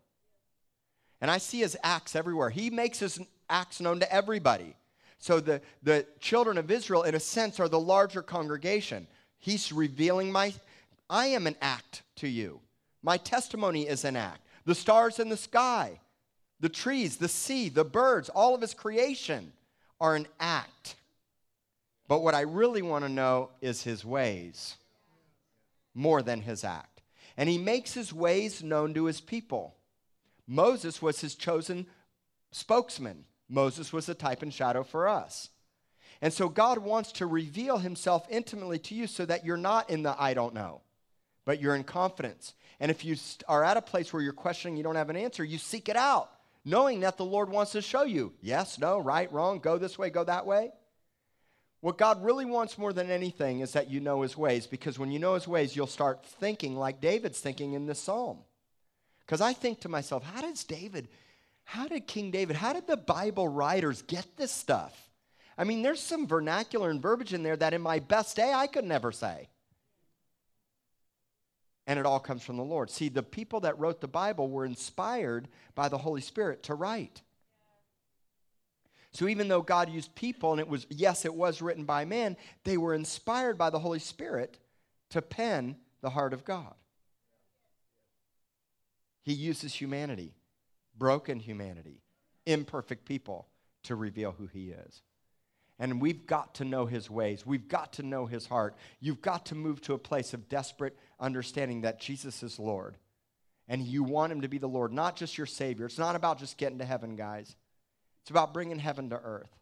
And I see his acts everywhere. He makes his acts known to everybody. So the, the children of Israel, in a sense, are the larger congregation. He's revealing my, I am an act to you. My testimony is an act. The stars in the sky, the trees, the sea, the birds, all of his creation are an act. But what I really want to know is his ways more than his act. And he makes his ways known to his people. Moses was his chosen spokesman. Moses was a type and shadow for us. And so God wants to reveal himself intimately to you so that you're not in the I don't know, but you're in confidence. And if you are at a place where you're questioning, you don't have an answer, you seek it out, knowing that the Lord wants to show you yes, no, right, wrong, go this way, go that way. What God really wants more than anything is that you know his ways, because when you know his ways, you'll start thinking like David's thinking in this psalm. Because I think to myself, how does David how did King David, how did the Bible writers get this stuff? I mean, there's some vernacular and verbiage in there that in my best day I could never say. And it all comes from the Lord. See, the people that wrote the Bible were inspired by the Holy Spirit to write. So even though God used people and it was, yes, it was written by man, they were inspired by the Holy Spirit to pen the heart of God. He uses humanity broken humanity, imperfect people to reveal who he is. And we've got to know his ways. We've got to know his heart. You've got to move to a place of desperate understanding that Jesus is Lord. And you want him to be the Lord, not just your Savior. It's not about just getting to heaven, guys. It's about bringing heaven to earth.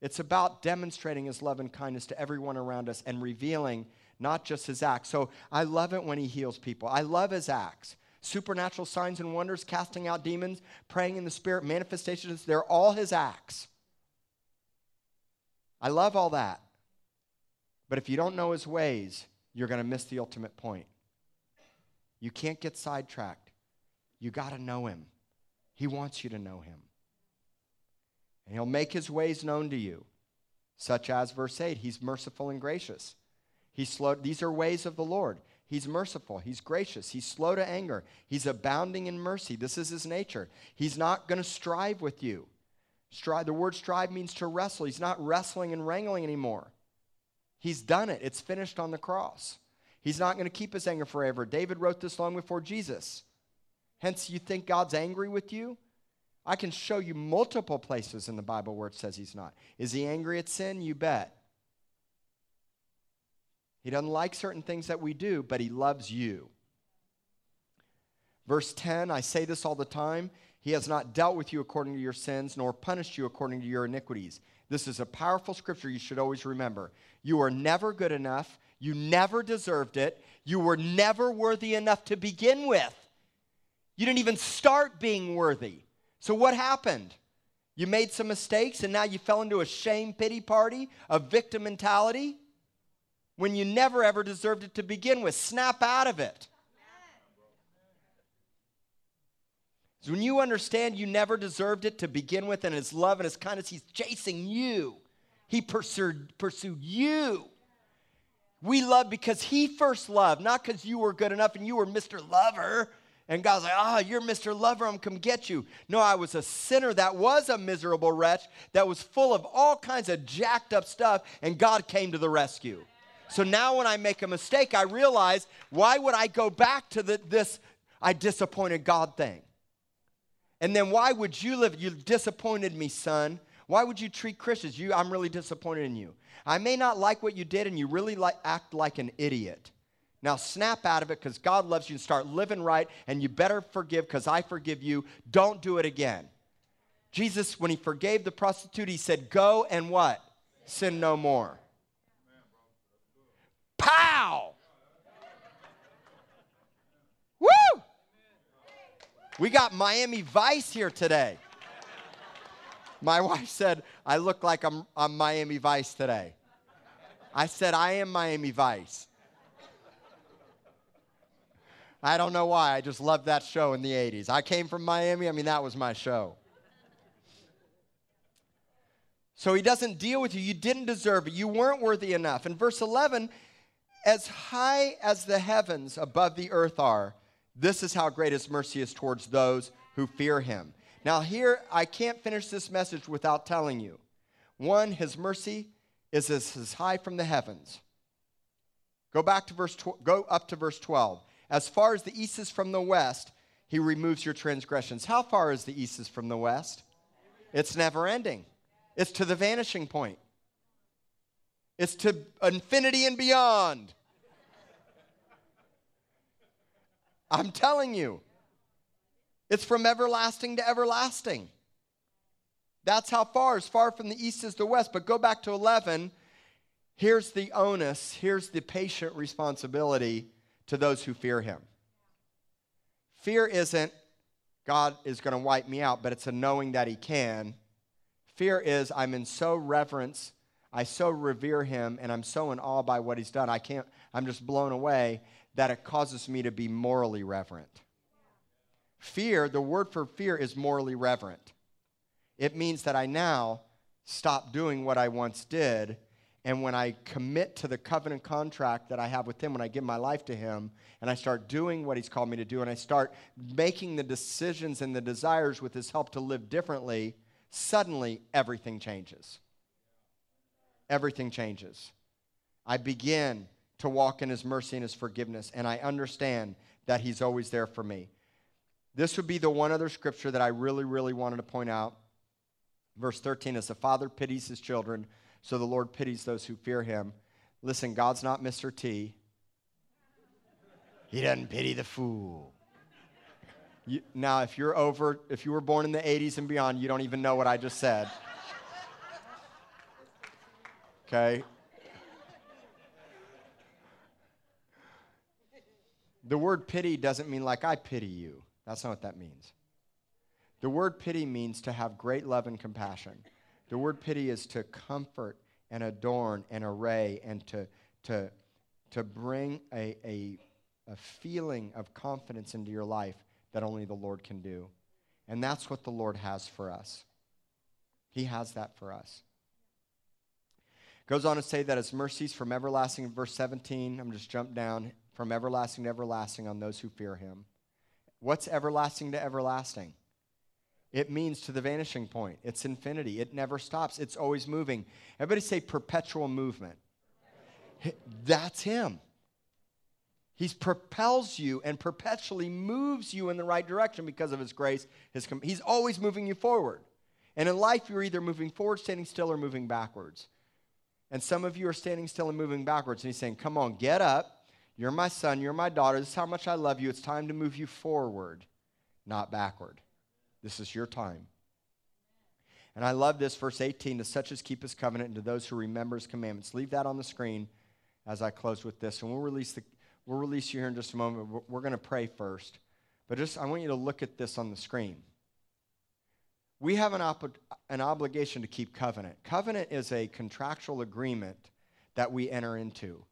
It's about demonstrating his love and kindness to everyone around us and revealing not just his acts. So I love it when he heals people. I love his acts supernatural signs and wonders, casting out demons, praying in the Spirit, manifestations. They're all his acts. I love all that. But if you don't know his ways, you're going to miss the ultimate point. You can't get sidetracked. You got to know him. He wants you to know him. And he'll make his ways known to you, such as verse 8 he's merciful and gracious. He's slow, these are ways of the Lord. He's merciful. He's gracious. He's slow to anger. He's abounding in mercy. This is his nature. He's not going to strive with you. Strive, the word strive means to wrestle. He's not wrestling and wrangling anymore. He's done it. It's finished on the cross. He's not going to keep his anger forever. David wrote this long before Jesus. Hence, you think God's angry with you? I can show you multiple places in the Bible where it says he's not. Is he angry at sin? You bet. He doesn't like certain things that we do, but He loves you. Verse 10 I say this all the time. He has not dealt with you according to your sins, nor punished you according to your iniquities. This is a powerful scripture you should always remember. You are never good enough. You never deserved it. You were never worthy enough to begin with. You didn't even start being worthy. So, what happened? You made some mistakes and now you fell into a shame pity party, a victim mentality when you never ever deserved it to begin with. Snap out of it. When you understand you never deserved it to begin with, and His love and His kindness, He's chasing you. He pursued, pursued you. We love because He first loved, not because you were good enough and you were Mr. Lover. And God's like, ah, oh, you're Mr. Lover, I'm come get you. No, I was a sinner that was a miserable wretch that was full of all kinds of jacked up stuff, and God came to the rescue. So now when I make a mistake, I realize why would I go back to the, this I disappointed God thing? And then why would you live? You disappointed me, son. Why would you treat Christians? You, I'm really disappointed in you. I may not like what you did, and you really like, act like an idiot. Now snap out of it because God loves you and start living right, and you better forgive because I forgive you. Don't do it again. Jesus, when he forgave the prostitute, he said, Go and what? Sin no more. Pow! Woo! We got Miami Vice here today. My wife said, I look like I'm, I'm Miami Vice today. I said, I am Miami Vice. I don't know why. I just loved that show in the 80s. I came from Miami. I mean, that was my show. So he doesn't deal with you. You didn't deserve it. You weren't worthy enough. In verse 11, as high as the heavens above the earth are, this is how great his mercy is towards those who fear him. Now, here, I can't finish this message without telling you. One, his mercy is as, high from the heavens. Go back to verse, tw- go up to verse 12. As far as the east is from the west, he removes your transgressions. How far is the east is from the west? It's never ending. It's to the vanishing point. It's to infinity and beyond. I'm telling you. It's from everlasting to everlasting. That's how far, as far from the east as the west. But go back to 11. Here's the onus, here's the patient responsibility to those who fear him. Fear isn't God is going to wipe me out, but it's a knowing that he can. Fear is I'm in so reverence, I so revere him, and I'm so in awe by what he's done. I can't, I'm just blown away that it causes me to be morally reverent. Fear, the word for fear is morally reverent. It means that I now stop doing what I once did. And when I commit to the covenant contract that I have with Him, when I give my life to Him, and I start doing what He's called me to do, and I start making the decisions and the desires with His help to live differently, suddenly everything changes. Everything changes. I begin to walk in His mercy and His forgiveness, and I understand that He's always there for me. This would be the one other scripture that I really, really wanted to point out. Verse 13 is the Father pities His children, so the Lord pities those who fear Him. Listen, God's not Mr. T. He doesn't pity the fool. You, now, if you're over, if you were born in the 80s and beyond, you don't even know what I just said. Okay? The word pity doesn't mean like I pity you. That's not what that means. The word pity means to have great love and compassion. The word pity is to comfort and adorn and array and to, to, to bring a, a, a feeling of confidence into your life that only the Lord can do. And that's what the Lord has for us. He has that for us. Goes on to say that his mercies from everlasting, verse 17, I'm just jump down, from everlasting to everlasting on those who fear him. What's everlasting to everlasting? It means to the vanishing point. It's infinity. It never stops. It's always moving. Everybody say perpetual movement. That's him. He propels you and perpetually moves you in the right direction because of his grace. His com- he's always moving you forward. And in life, you're either moving forward, standing still, or moving backwards. And some of you are standing still and moving backwards. And he's saying, Come on, get up. You're my son. You're my daughter. This is how much I love you. It's time to move you forward, not backward. This is your time. And I love this, verse 18 to such as keep his covenant and to those who remember his commandments. Leave that on the screen as I close with this. And we'll release, the, we'll release you here in just a moment. We're, we're going to pray first. But just, I want you to look at this on the screen. We have an, op- an obligation to keep covenant. Covenant is a contractual agreement that we enter into.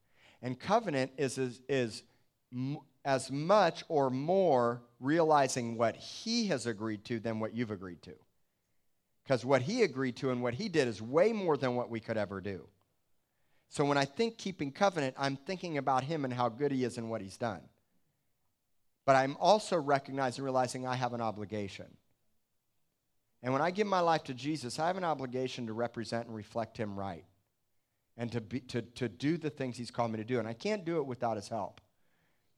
And covenant is, is, is m- as much or more realizing what he has agreed to than what you've agreed to. Because what he agreed to and what he did is way more than what we could ever do. So when I think keeping covenant, I'm thinking about him and how good he is and what he's done. but I'm also recognizing, realizing I have an obligation. And when I give my life to Jesus, I have an obligation to represent and reflect Him right and to, be, to, to do the things He's called me to do. And I can't do it without His help.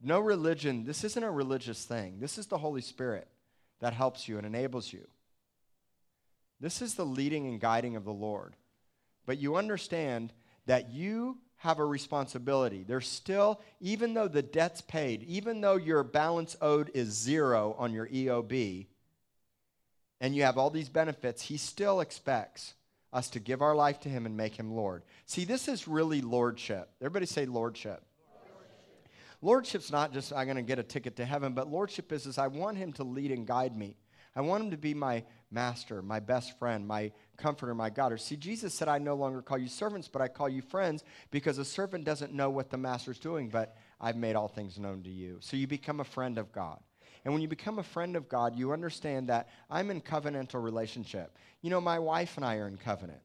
No religion, this isn't a religious thing. This is the Holy Spirit that helps you and enables you. This is the leading and guiding of the Lord. But you understand that you have a responsibility. There's still, even though the debt's paid, even though your balance owed is zero on your EOB, and you have all these benefits, He still expects us to give our life to Him and make Him Lord. See, this is really lordship. Everybody say lordship. Lordship's not just I'm going to get a ticket to heaven, but lordship is, is I want him to lead and guide me. I want him to be my master, my best friend, my comforter, my God. Or see, Jesus said, I no longer call you servants, but I call you friends because a servant doesn't know what the master's doing, but I've made all things known to you. So you become a friend of God. And when you become a friend of God, you understand that I'm in covenantal relationship. You know, my wife and I are in covenant.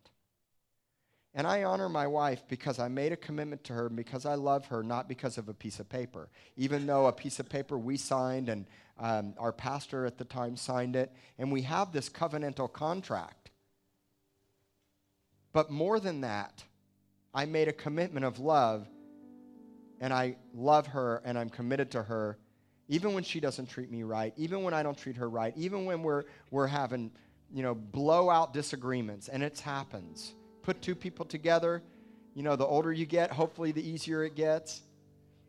And I honor my wife because I made a commitment to her because I love her, not because of a piece of paper. Even though a piece of paper we signed and um, our pastor at the time signed it, and we have this covenantal contract. But more than that, I made a commitment of love, and I love her and I'm committed to her, even when she doesn't treat me right, even when I don't treat her right, even when we're, we're having, you know, blowout disagreements, and it happens put two people together. You know, the older you get, hopefully the easier it gets.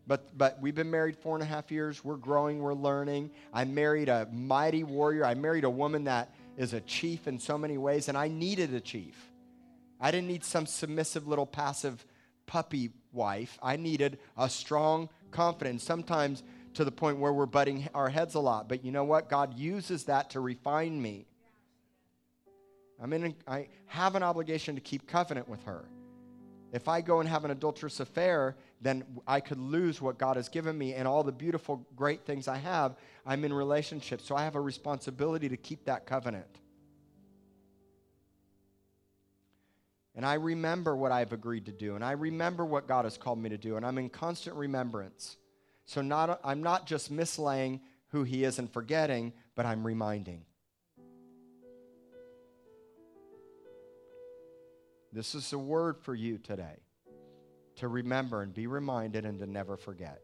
But, but we've been married four and a half years. We're growing, we're learning. I married a mighty warrior. I married a woman that is a chief in so many ways, and I needed a chief. I didn't need some submissive little passive puppy wife. I needed a strong, confident, sometimes to the point where we're butting our heads a lot. But you know what? God uses that to refine me. I'm in, I have an obligation to keep covenant with her. If I go and have an adulterous affair, then I could lose what God has given me and all the beautiful, great things I have. I'm in relationship, so I have a responsibility to keep that covenant. And I remember what I've agreed to do, and I remember what God has called me to do, and I'm in constant remembrance. So not, I'm not just mislaying who He is and forgetting, but I'm reminding. This is a word for you today to remember and be reminded and to never forget.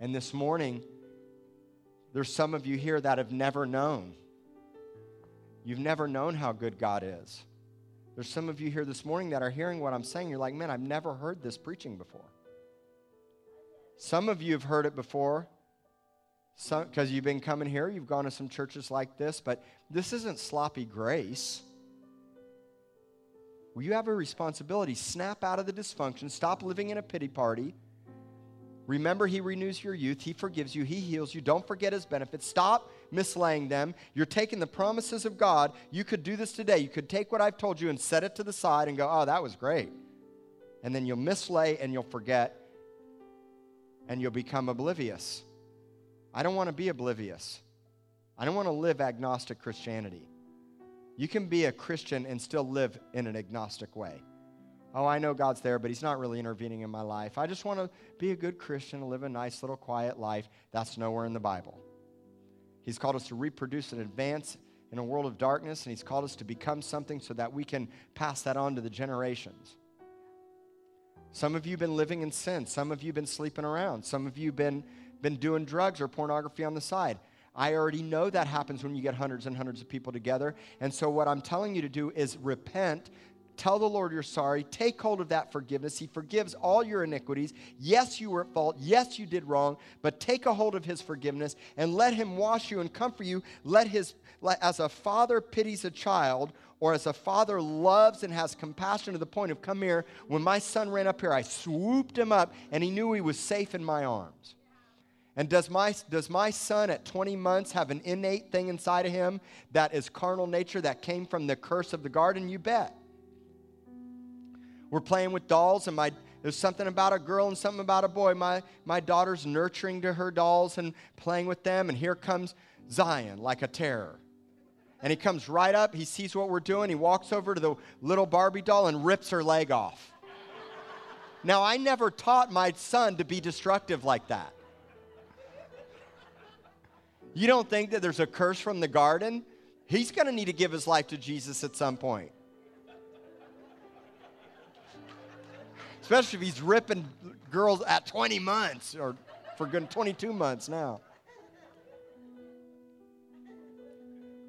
And this morning, there's some of you here that have never known. You've never known how good God is. There's some of you here this morning that are hearing what I'm saying. You're like, man, I've never heard this preaching before. Some of you have heard it before because you've been coming here, you've gone to some churches like this, but this isn't sloppy grace. Well, you have a responsibility. Snap out of the dysfunction. Stop living in a pity party. Remember, He renews your youth. He forgives you. He heals you. Don't forget His benefits. Stop mislaying them. You're taking the promises of God. You could do this today. You could take what I've told you and set it to the side and go, oh, that was great. And then you'll mislay and you'll forget and you'll become oblivious. I don't want to be oblivious. I don't want to live agnostic Christianity. You can be a Christian and still live in an agnostic way. Oh, I know God's there, but He's not really intervening in my life. I just want to be a good Christian and live a nice little quiet life. That's nowhere in the Bible. He's called us to reproduce and advance in a world of darkness, and He's called us to become something so that we can pass that on to the generations. Some of you have been living in sin. Some of you have been sleeping around. Some of you have been, been doing drugs or pornography on the side. I already know that happens when you get hundreds and hundreds of people together. And so, what I'm telling you to do is repent. Tell the Lord you're sorry. Take hold of that forgiveness. He forgives all your iniquities. Yes, you were at fault. Yes, you did wrong. But take a hold of His forgiveness and let Him wash you and comfort you. Let His, as a father pities a child, or as a father loves and has compassion to the point of, come here, when my son ran up here, I swooped him up and he knew he was safe in my arms. And does my, does my son at 20 months have an innate thing inside of him that is carnal nature that came from the curse of the garden? You bet. We're playing with dolls, and my, there's something about a girl and something about a boy. My, my daughter's nurturing to her dolls and playing with them, and here comes Zion like a terror. And he comes right up, he sees what we're doing, he walks over to the little Barbie doll and rips her leg off. now, I never taught my son to be destructive like that. You don't think that there's a curse from the garden? He's going to need to give his life to Jesus at some point. Especially if he's ripping girls at 20 months or for good 22 months now.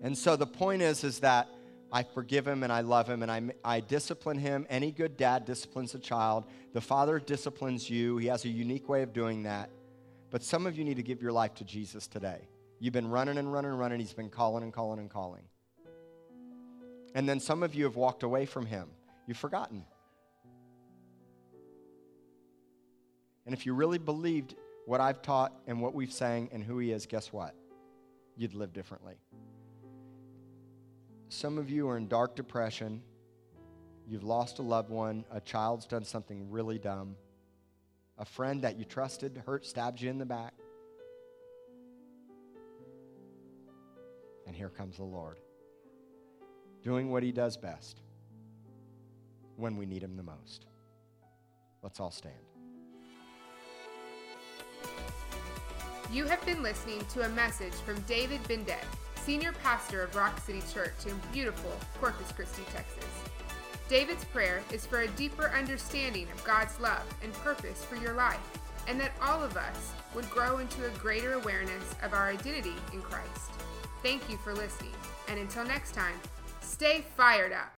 And so the point is is that I forgive him and I love him and I, I discipline him. Any good dad disciplines a child. The father disciplines you. He has a unique way of doing that. But some of you need to give your life to Jesus today. You've been running and running and running. He's been calling and calling and calling. And then some of you have walked away from him. You've forgotten. And if you really believed what I've taught and what we've sang and who he is, guess what? You'd live differently. Some of you are in dark depression. You've lost a loved one. A child's done something really dumb. A friend that you trusted hurt, stabbed you in the back. And here comes the Lord, doing what he does best when we need him the most. Let's all stand.
You have been listening to a message from David Bindet, Senior Pastor of Rock City Church in beautiful Corpus Christi, Texas. David's prayer is for a deeper understanding of God's love and purpose for your life, and that all of us would grow into a greater awareness of our identity in Christ. Thank you for listening, and until next time, stay fired up.